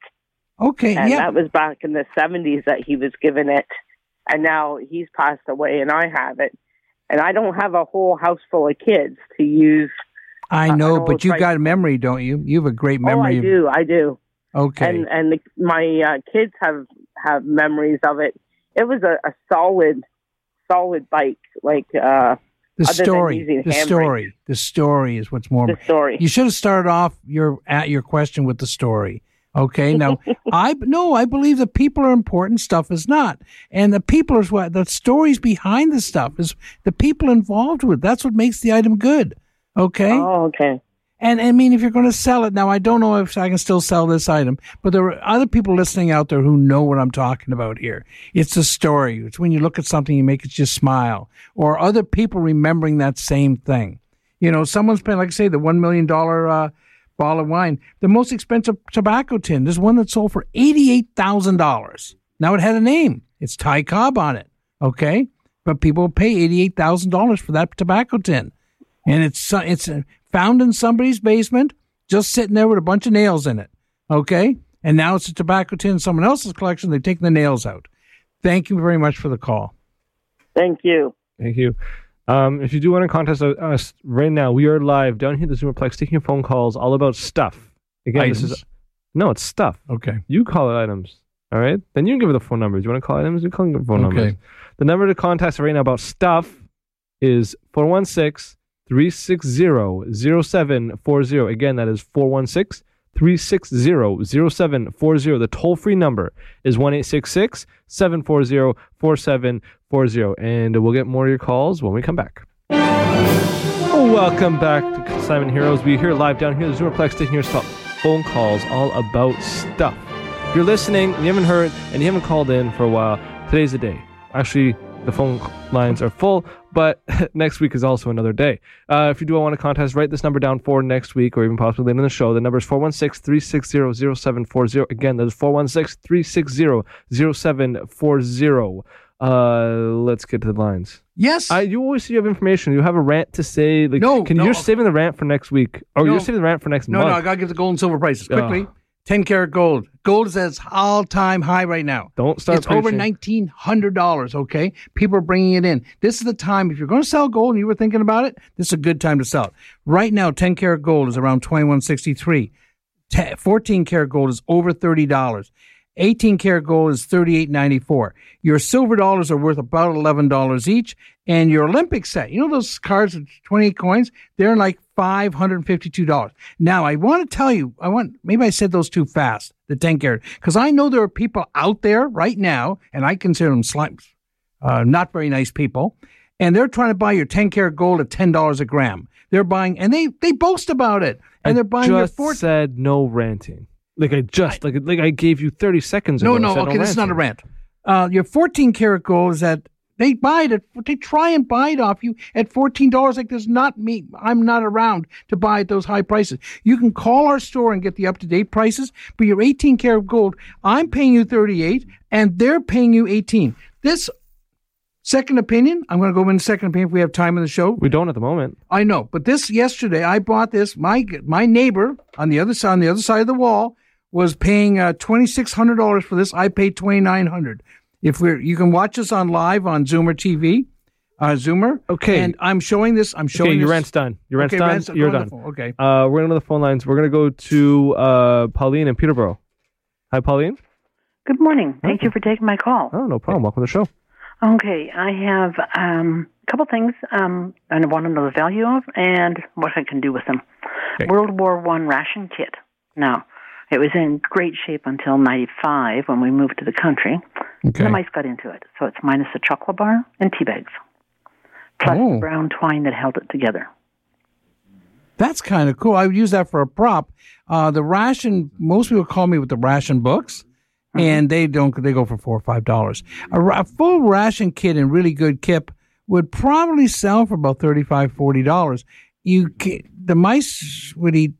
Okay. and yeah. that was back in the seventies that he was given it. And now he's passed away and I have it. And I don't have a whole house full of kids to use. I know, but you trike. got a memory, don't you? You have a great memory. Oh, I do, I do. Okay. And and the, my uh, kids have have memories of it. It was a, a solid, solid bike. Like uh, the story. The story. The story is what's more. The story. You should have started off your at your question with the story. Okay. Now, I no, I believe the people are important. Stuff is not, and the people is what the stories behind the stuff is. The people involved with that's what makes the item good. Okay. Oh, okay. And I mean, if you're going to sell it now, I don't know if I can still sell this item, but there are other people listening out there who know what I'm talking about here. It's a story. It's when you look at something, you make it just smile, or other people remembering that same thing. You know, someone's paying, like I say, the one million dollar uh, bottle of wine, the most expensive tobacco tin. There's one that sold for eighty-eight thousand dollars. Now it had a name. It's Ty Cobb on it. Okay, but people pay eighty-eight thousand dollars for that tobacco tin and it's it's uh, found in somebody's basement, just sitting there with a bunch of nails in it. Okay, and now it's a tobacco tin in someone else's collection. They've taken the nails out. Thank you very much for the call. Thank you. Thank you. Um, if you do want to contact us right now, we are live down here at the Zoomerplex taking your phone calls all about stuff. Again, this is no, it's stuff. Okay. You call it items. All right. Then you give it the phone numbers. You want to call items? You call it phone Okay. numbers. The number to contact us right now about stuff is 416 360 0740. Again, that is 416 360 0740. The toll free number is 1 740 4740. And we'll get more of your calls when we come back. Welcome back to Simon Heroes. We're here live down here the Zoomerplex taking your phone calls all about stuff. If you're listening you haven't heard and you haven't called in for a while, today's the day. Actually, the phone lines are full, but next week is also another day. Uh, if you do want to contest, write this number down for next week or even possibly later in the show. The number is 416 360 0740. Again, that is 416 360 0740. Uh, let's get to the lines. Yes. I, you always say you have information. You have a rant to say. Like, No, can no. you're saving the rant for next week, or No. you're saving the rant for next week. no, month? no, I gotta give the gold and silver prices quickly. Ugh. Ten karat gold. Gold is at its all time high right now. Don't start. it's over nineteen hundred dollars. Okay, people are bringing it in. This is the time. If you're going to sell gold and you were thinking about it, this is a good time to sell it. Right now, ten karat gold is around twenty one sixty three. 14 karat gold is over $30. 18 karat gold is $38.94. Your silver dollars are worth about $11 each. And your Olympic set, you know those cards with 28 coins? They're like five hundred and fifty-two dollars. Now, I want to tell you, I want maybe I said those too fast. The ten carat, because I know there are people out there right now, and I consider them slimes, uh, not very nice people, and they're trying to buy your ten carat gold at ten dollars a gram. They're buying, and they they boast about it, and I they're buying your just four. said no ranting. Like I just like like I gave you thirty seconds. No, no, okay, this is not a rant. Uh, your 14 karat gold is at they buy it at they try and buy it off you at fourteen dollars. Like there's not me. I'm not around to buy at those high prices. You can call our store and get the up to date prices. But your 18 karat gold, I'm paying you 38, and they're paying you 18. This second opinion, I'm going to go in second opinion if we have time in the show. We don't at the moment. I know, but this yesterday I bought this. My my neighbor on the other side on the other side of the wall was paying uh, twenty six hundred dollars for this. I paid twenty nine hundred. If we're you can watch us on live on Zoomer TV, uh, Zoomer. Okay. and I'm showing this. I'm showing Okay, your this- rant's done. Your rant's Okay, done. rant's- You're done. Okay. Uh, we're gonna go the phone lines. We're gonna go to uh, Pauline in Peterborough. Hi, Pauline. Good morning. Thank you for taking my call. Oh, no problem. Welcome to the show. Okay, I have um, a couple things um, I want to know the value of and what I can do with them. World War One ration kit. Now, it was in great shape until '95 when we moved to the country. Okay. The mice got into it, so it's minus a chocolate bar and tea bags, plus Oh. brown twine that held it together. That's kind of cool. I would use that for a prop. Uh, the ration. Most people call me with the ration books, and they don't. They go for four or five dollars. A, a full ration kit in really good kip would probably sell for about thirty-five, forty dollars. You the mice would eat.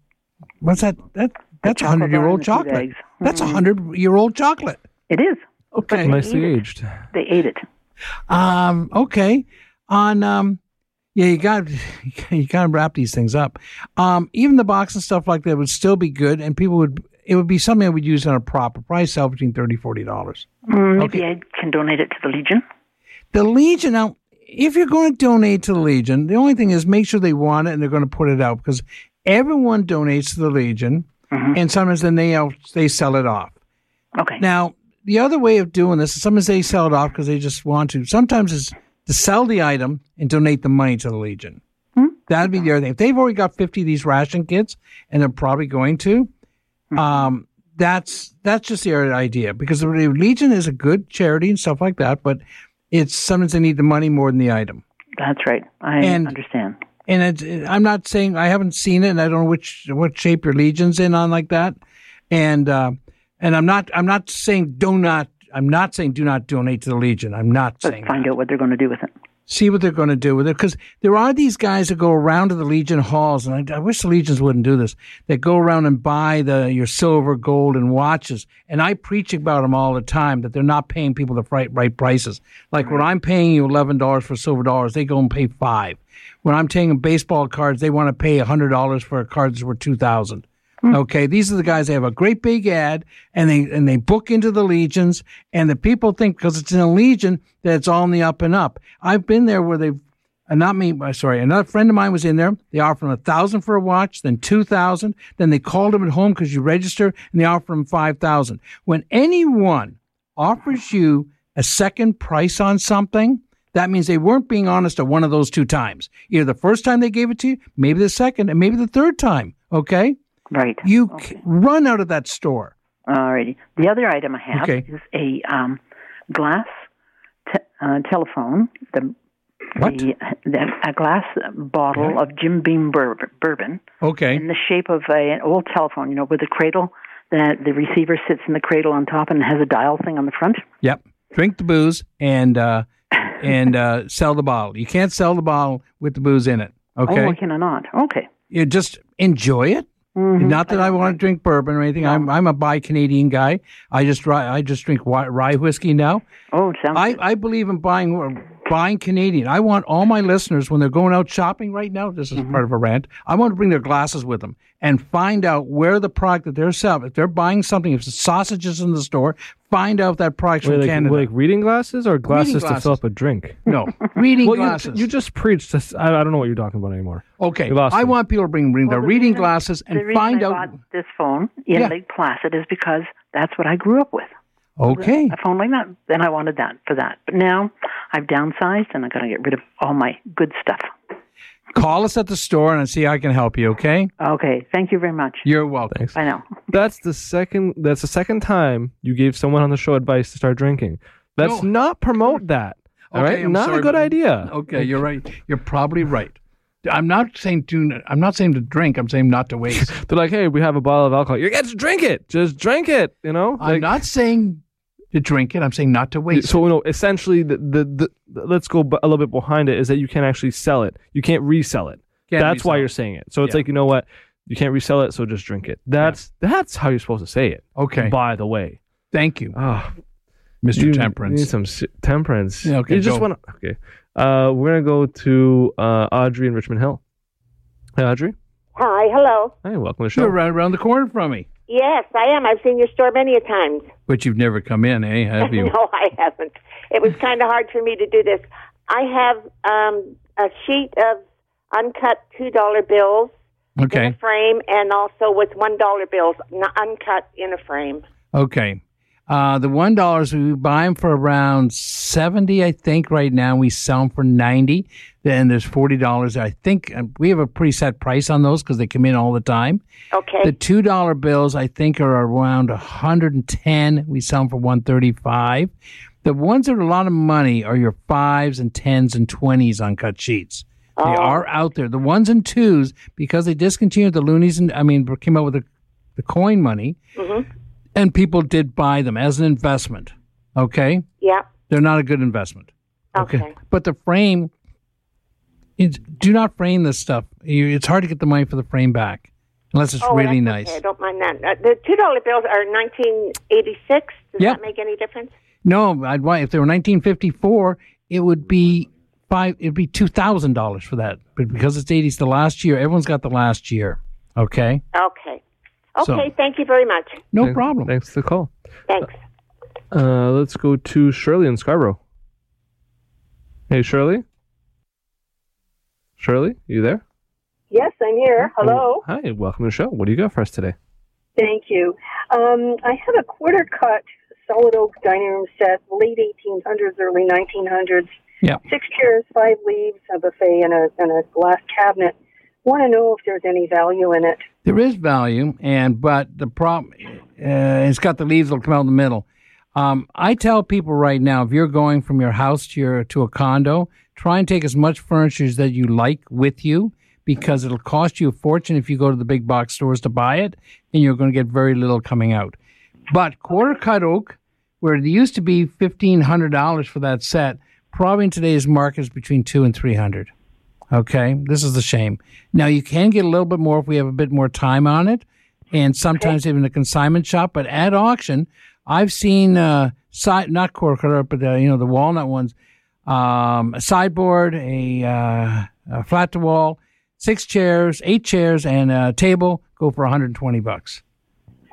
What's that? That that's a hundred year bar old and the tea chocolate. That's a Mhm. hundred year old chocolate. It is. Okay. They Nicely ate it. aged. They ate it. Um. Okay. On. Um. Yeah, you got you got to wrap these things up. Um. Even the box and stuff like that would still be good, and people would. It would be something I would use on a prop. It'd probably sell between thirty forty dollars. Mm, maybe I can donate it to the Legion. The Legion. Now, if you're going to donate to the Legion, the only thing is make sure they want it and they're going to put it out because everyone donates to the Legion, and sometimes then they out, they sell it off. Okay. Now, the other way of doing this is sometimes they sell it off because they just want to. Sometimes it's to sell the item and donate the money to the Legion. That'd be the other thing. If they've already got 50 of these ration kits, and they're probably going to, um, that's that's just the other idea because the Legion is a good charity and stuff like that, but it's sometimes they need the money more than the item. That's right. I And- understand. And it's, I'm not saying I haven't seen it, and I don't know which what shape your legion's in on like that. And uh, and I'm not I'm not saying do not I'm not saying do not donate to the legion. I'm not Let's saying find out what they're going to do with it. see what they're going to do with it because there are these guys that go around to the legion halls, and I, I wish the legions wouldn't do this. That go around and buy the your silver, gold, and watches, and I preach about them all the time that they're not paying people the right right prices. Like when I'm paying you eleven dollars for silver dollars, they go and pay five. When I'm taking baseball cards, they want to pay hundred dollars for cards worth two thousand. Okay, these are the guys. They have a great big ad, and they and they book into the legions, and the people think because it's in a legion that it's all in the up and up. I've been there where they've, uh, not me, uh, sorry, another friend of mine was in there. They offered him a thousand for a watch, then two thousand, then they called him at home because you register, and they offered him five thousand. When anyone offers you a second price on something, that means they weren't being honest at one of those two times. Either the first time they gave it to you, maybe the second, and maybe the third time. Okay. Right. You c run out of that store. Alrighty. The other item I have Okay. is a um, glass te- uh, telephone. The, the, the a glass bottle of Jim Beam bur- bourbon Okay. in the shape of a, an old telephone. You know, with a cradle. That the receiver sits in the cradle on top and has a dial thing on the front. Yep. Drink the booze and uh, and uh, sell the bottle. You can't sell the bottle with the booze in it. Okay. Oh, can I not? Okay. You just enjoy it. Mm-hmm. Not that I want to drink bourbon or anything. I'm I'm a buy Canadian guy. I just I just drink rye whiskey now. Oh, sounds I, I believe in buying buying Canadian. I want all my listeners when they're going out shopping right now. This Mm-hmm. is part of a rant. I want to bring their glasses with them and find out where the product that they're selling. If they're buying something, if it's sausages in the store, find out that product's Wait, from like, Canada. like reading glasses or glasses, to fill up a drink? No, reading well, glasses. You, just preached. This, I, I don't know what you're talking about anymore. Okay, lost I me. want people to bring bring their the reading reason- glasses and reason find I out. bought this phone in Yeah. Lake Placid is because that's what I grew up with. Okay, A phone like that. Then I wanted that for that. But now I've downsized and I got to get rid of all my good stuff. Call us at the store and see how I can help you. Okay. Okay. Thank you very much. You're welcome. Thanks. I know. That's the second. That's the second time you gave someone on the show advice to start drinking. Let's No. not promote that. All Okay, right, I'm not sorry, a good but- idea. Okay, you're right. You're probably right. I'm not saying to. I'm not saying to drink. I'm saying not to waste. They're like, hey, we have a bottle of alcohol. You get to drink it. Just drink it. You know. I'm Like- not saying to drink it. I'm saying not to waste. So no, essentially, the, the the let's go a little bit behind it is that you can't actually sell it. You can't resell it. Can't that's why you're saying it. So it's Yeah. like you know what, you can't resell it, so just drink it. That's that's how you're supposed to say it. Okay. By the way, Thank you, oh, Mr. you Temperance. need some temperance. Yeah, okay, You just go. want to. Okay. Uh, we're gonna go to uh, Audrey in Richmond Hill. Hey, Audrey. Hi, hello. Hey, welcome to the show. You're right around the corner from me, Yes, I am. I've seen your store many a times. but you've never come in, eh? Have you? no, I haven't. It was kind of hard for me to do this. I have um, a sheet of uncut two dollar bills in Okay. a frame, and also with one dollar bills, uncut in a frame. Okay. Uh, the one dollars we buy them for around seventy, I think. Right now we sell them for ninety. Then there's forty dollars. I think uh, we have a preset price on those because they come in all the time. Okay. The two dollar bills I think are around hundred and ten. We sell them for one thirty five. The ones that are a lot of money are your fives and tens and twenties on cut sheets. They Oh. are out there. The ones and twos because they discontinued the loonies and I mean came out with the the coin money Mm-hmm. And people did buy them as an investment. Okay, Yeah. they're not a good investment. Okay. but the frame, do not frame this stuff. It's hard to get the money for the frame back unless it's oh, really nice. Okay. I don't mind that. Uh, the two dollar bills are nineteen eighty six. Does Yep. that make any difference? No, I'd why if they were 1954, it would be five. It'd be two thousand dollars for that. But because it's 80s, the last year, everyone's got the last year. Okay, Okay. Okay. So- thank you very much. no Thank- problem. Thanks for the call. Thanks. Uh, let's go to Shirley in Scarborough. Hey, Shirley. Shirley, you there? Yes, I'm here. Hello. Hi, welcome to the show. What do you got for us today? Thank you. Um, I have a quarter cut solid oak dining room set, late 1800s, early 1900s. Yeah. Six chairs, five leaves, a buffet, and a, and a glass cabinet. Want to know if there's any value in it. There is value, and but the problem, uh, it's got the leaves that'll come out in the middle. Um, I tell people right now, if you're going from your house to your to a condo, try and take as much furniture as that you like with you, because it'll cost you a fortune if you go to the big box stores to buy it, and you're going to get very little coming out. But quarter cut oak, where it used to be fifteen hundred dollars for that set, probably in today's market is between two and three hundred. Okay, this is the shame. Now you can get a little bit more if we have a bit more time on it, and sometimes even a consignment shop. But at auction, I've seen uh, side not cut but the, you know the walnut ones, um, a sideboard, a, uh, a flat to wall, six chairs, eight chairs, and a table go for 120 bucks.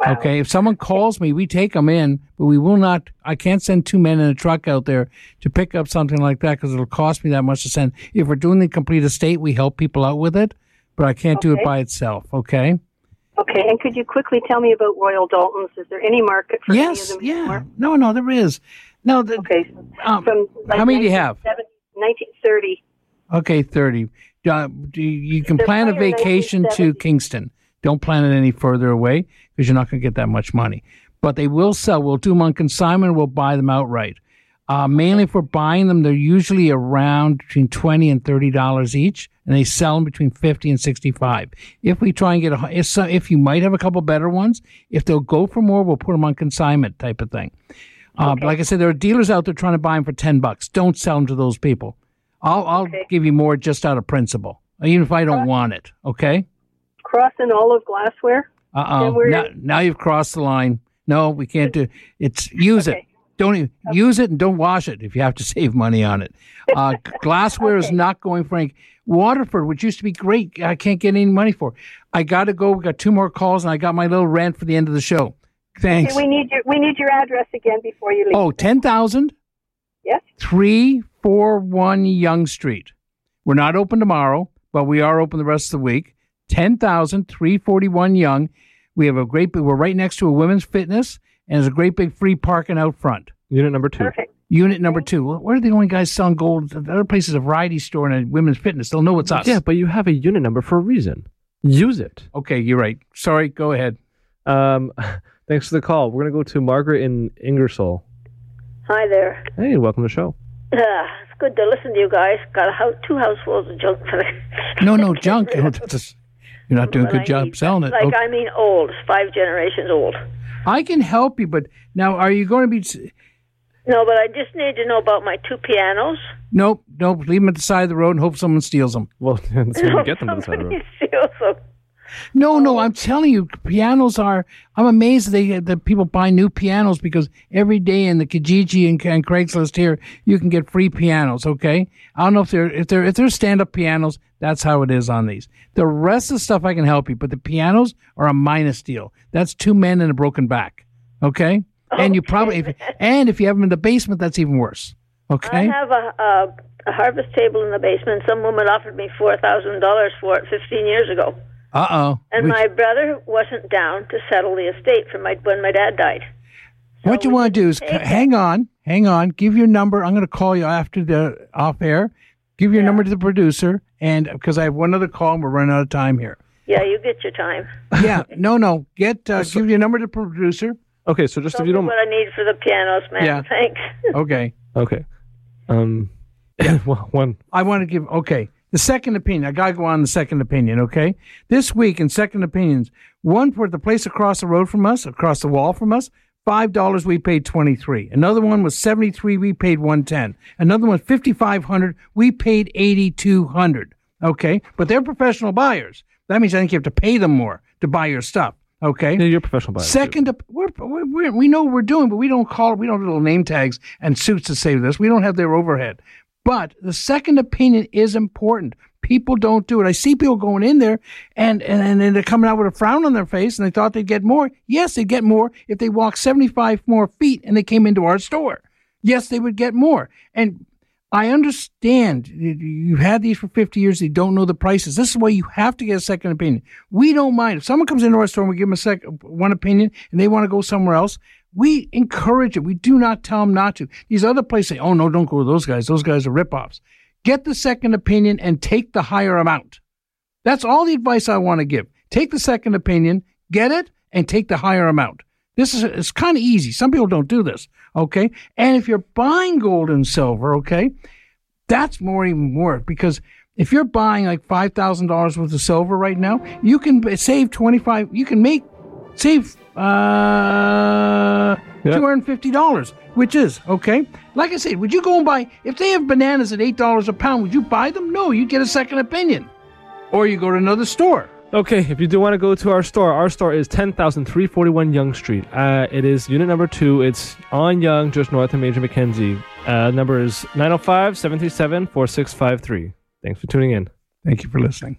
Okay, if someone calls me, we take them in, but we will not. I can't send two men in a truck out there to pick up something like that because it'll cost me that much to send. If we're doing the complete estate, we help people out with it, but I can't do it by itself. Okay. Okay, and could you quickly tell me about Royal Doultons? Is there any market for Yes. any of them Yeah. No, no, there is. No. The, Okay. um, From like how many do you have? 1930. Okay, thirty. Uh, do you, you can plan a vacation to Kingston. Don't plan it any further away because you're not going to get that much money. But they will sell. We'll do them on consignment. We'll buy them outright. Uh, mainly for buying them, they're usually around between twenty and thirty dollars each, and they sell them between fifty and sixty-five. If we try and get a, if, so, if you might have a couple better ones, if they'll go for more, we'll put them on consignment type of thing. Uh, but like I said, there are dealers out there trying to buy them for ten bucks. Don't sell them to those people. I'll I'll give you more just out of principle, even if I don't want it. Okay. Cross all of glassware. Uh oh. Now, now you've crossed the line. No, we can't do. It's use it. Don't even, use it and don't wash it if you have to save money on it. Uh, glassware is not going frank. Waterford, which used to be great, I can't get any money for. I got to go. We got two more calls, and I got my little rant for the end of the show. Thanks. Okay, we need your we need your address again before you leave. Oh, 10,000? Yes. 341 Yonge Street. We're not open tomorrow, but we are open the rest of the week. 10,000, 341 Yonge. We have a great, we're right next to a women's fitness, and there's a great big free parking out front. Unit number two. Perfect. Unit number two. Well, We're the only guys selling gold. The other place is a variety store and a women's fitness. They'll know it's us. Yeah, but you have a unit number for a reason. Use it. Okay, you're right. Sorry, go ahead. Um, thanks for the call. We're gonna go to Margaret in Ingersoll. Hi there. Hey, welcome to the show. Uh, it's good to listen to you guys. Got a house, two housefuls of junk for No, no, junk. That's a- you're not doing a good I job need- selling it. Like Okay. I mean, old, five generations old. I can help you, but now are you going to be? No, but I just need to know about my two pianos. Nope, nope. Leave them at the side of the road and hope someone steals them. Well, that's when you get them to the side of the road. Steal some. No, no, I'm telling you, pianos are. I'm amazed that they that people buy new pianos because every day in the Kijiji and, and Craigslist here, you can get free pianos. Okay, I don't know if they're if they're if they're stand up pianos. That's how it is on these. The rest of the stuff I can help you, but the pianos are a minus deal. That's two men and a broken back. Okay, and you probably if, and if you have them in the basement, that's even worse. Okay. I have a, a a harvest table in the basement. Some woman offered me four thousand dollars for it fifteen years ago, Uh oh. and my brother wasn't down to settle the estate for my when my dad died. What you want to do is c- hang on, hang on. Give your number. I'm going to call you after the off air. Give your number to the producer, and because I have one other call, and we're running out of time here. Yeah, you get your time. yeah, no, no. Get uh, give your number to the producer. Okay, so just Tell if you don't. what I need for the pianos, man. Yeah. Thanks. Okay. Okay. Um. well, one. I want to give. Okay, the second opinion. I got to go on the second opinion. Okay, this week in second opinions, one for the place across the road from us, across the wall from us. Five dollars, we paid twenty three. Another one was seventy three. We paid one ten. Another one fifty five hundred. We paid eighty two hundred. Okay, but they're professional buyers. That means I think you have to pay them more to buy your stuff. Okay, Yeah, you're professional buyer. Second, we're, we're, we know what we're doing, but we don't call we don't have little name tags and suits to say this. We don't have their overhead. But the second opinion is important. People don't do it. I see people going in there and, and, and they're coming out with a frown on their face and they thought they'd get more. Yes, they'd get more if they walked 75 more feet and they came into our store. Yes, they would get more. And I understand you- you've had these for 50 years. They don't know the prices. This is why you have to get a second opinion. We don't mind. If someone comes into our store and we give them a sec, one opinion and they want to go somewhere else, we encourage it. We do not tell them not to. These other places say, oh, no, don't go with those guys. Those guys are ripoffs. Get the second opinion and take the higher amount. That's all the advice I want to give. Take the second opinion, get it, and take the higher amount. This is it's kind of easy. Some people don't do this, okay? And if you're buying gold and silver, okay, that's more even more because if you're buying like five thousand dollars worth of silver right now, you can save twenty five. You can make save uh two hundred and fifty dollars, which is okay. Like I said, would you go and buy if they have bananas at eight dollars a pound? Would you buy them? No, you get a second opinion, or you go to another store. Okay, if you do want to go to our store, our store is 10,341 Yonge Street. Uh, it is unit number two. It's on Yonge, just north of Major Mackenzie. Uh, number is 905 737 4653. Thanks for tuning in. Thank you for listening.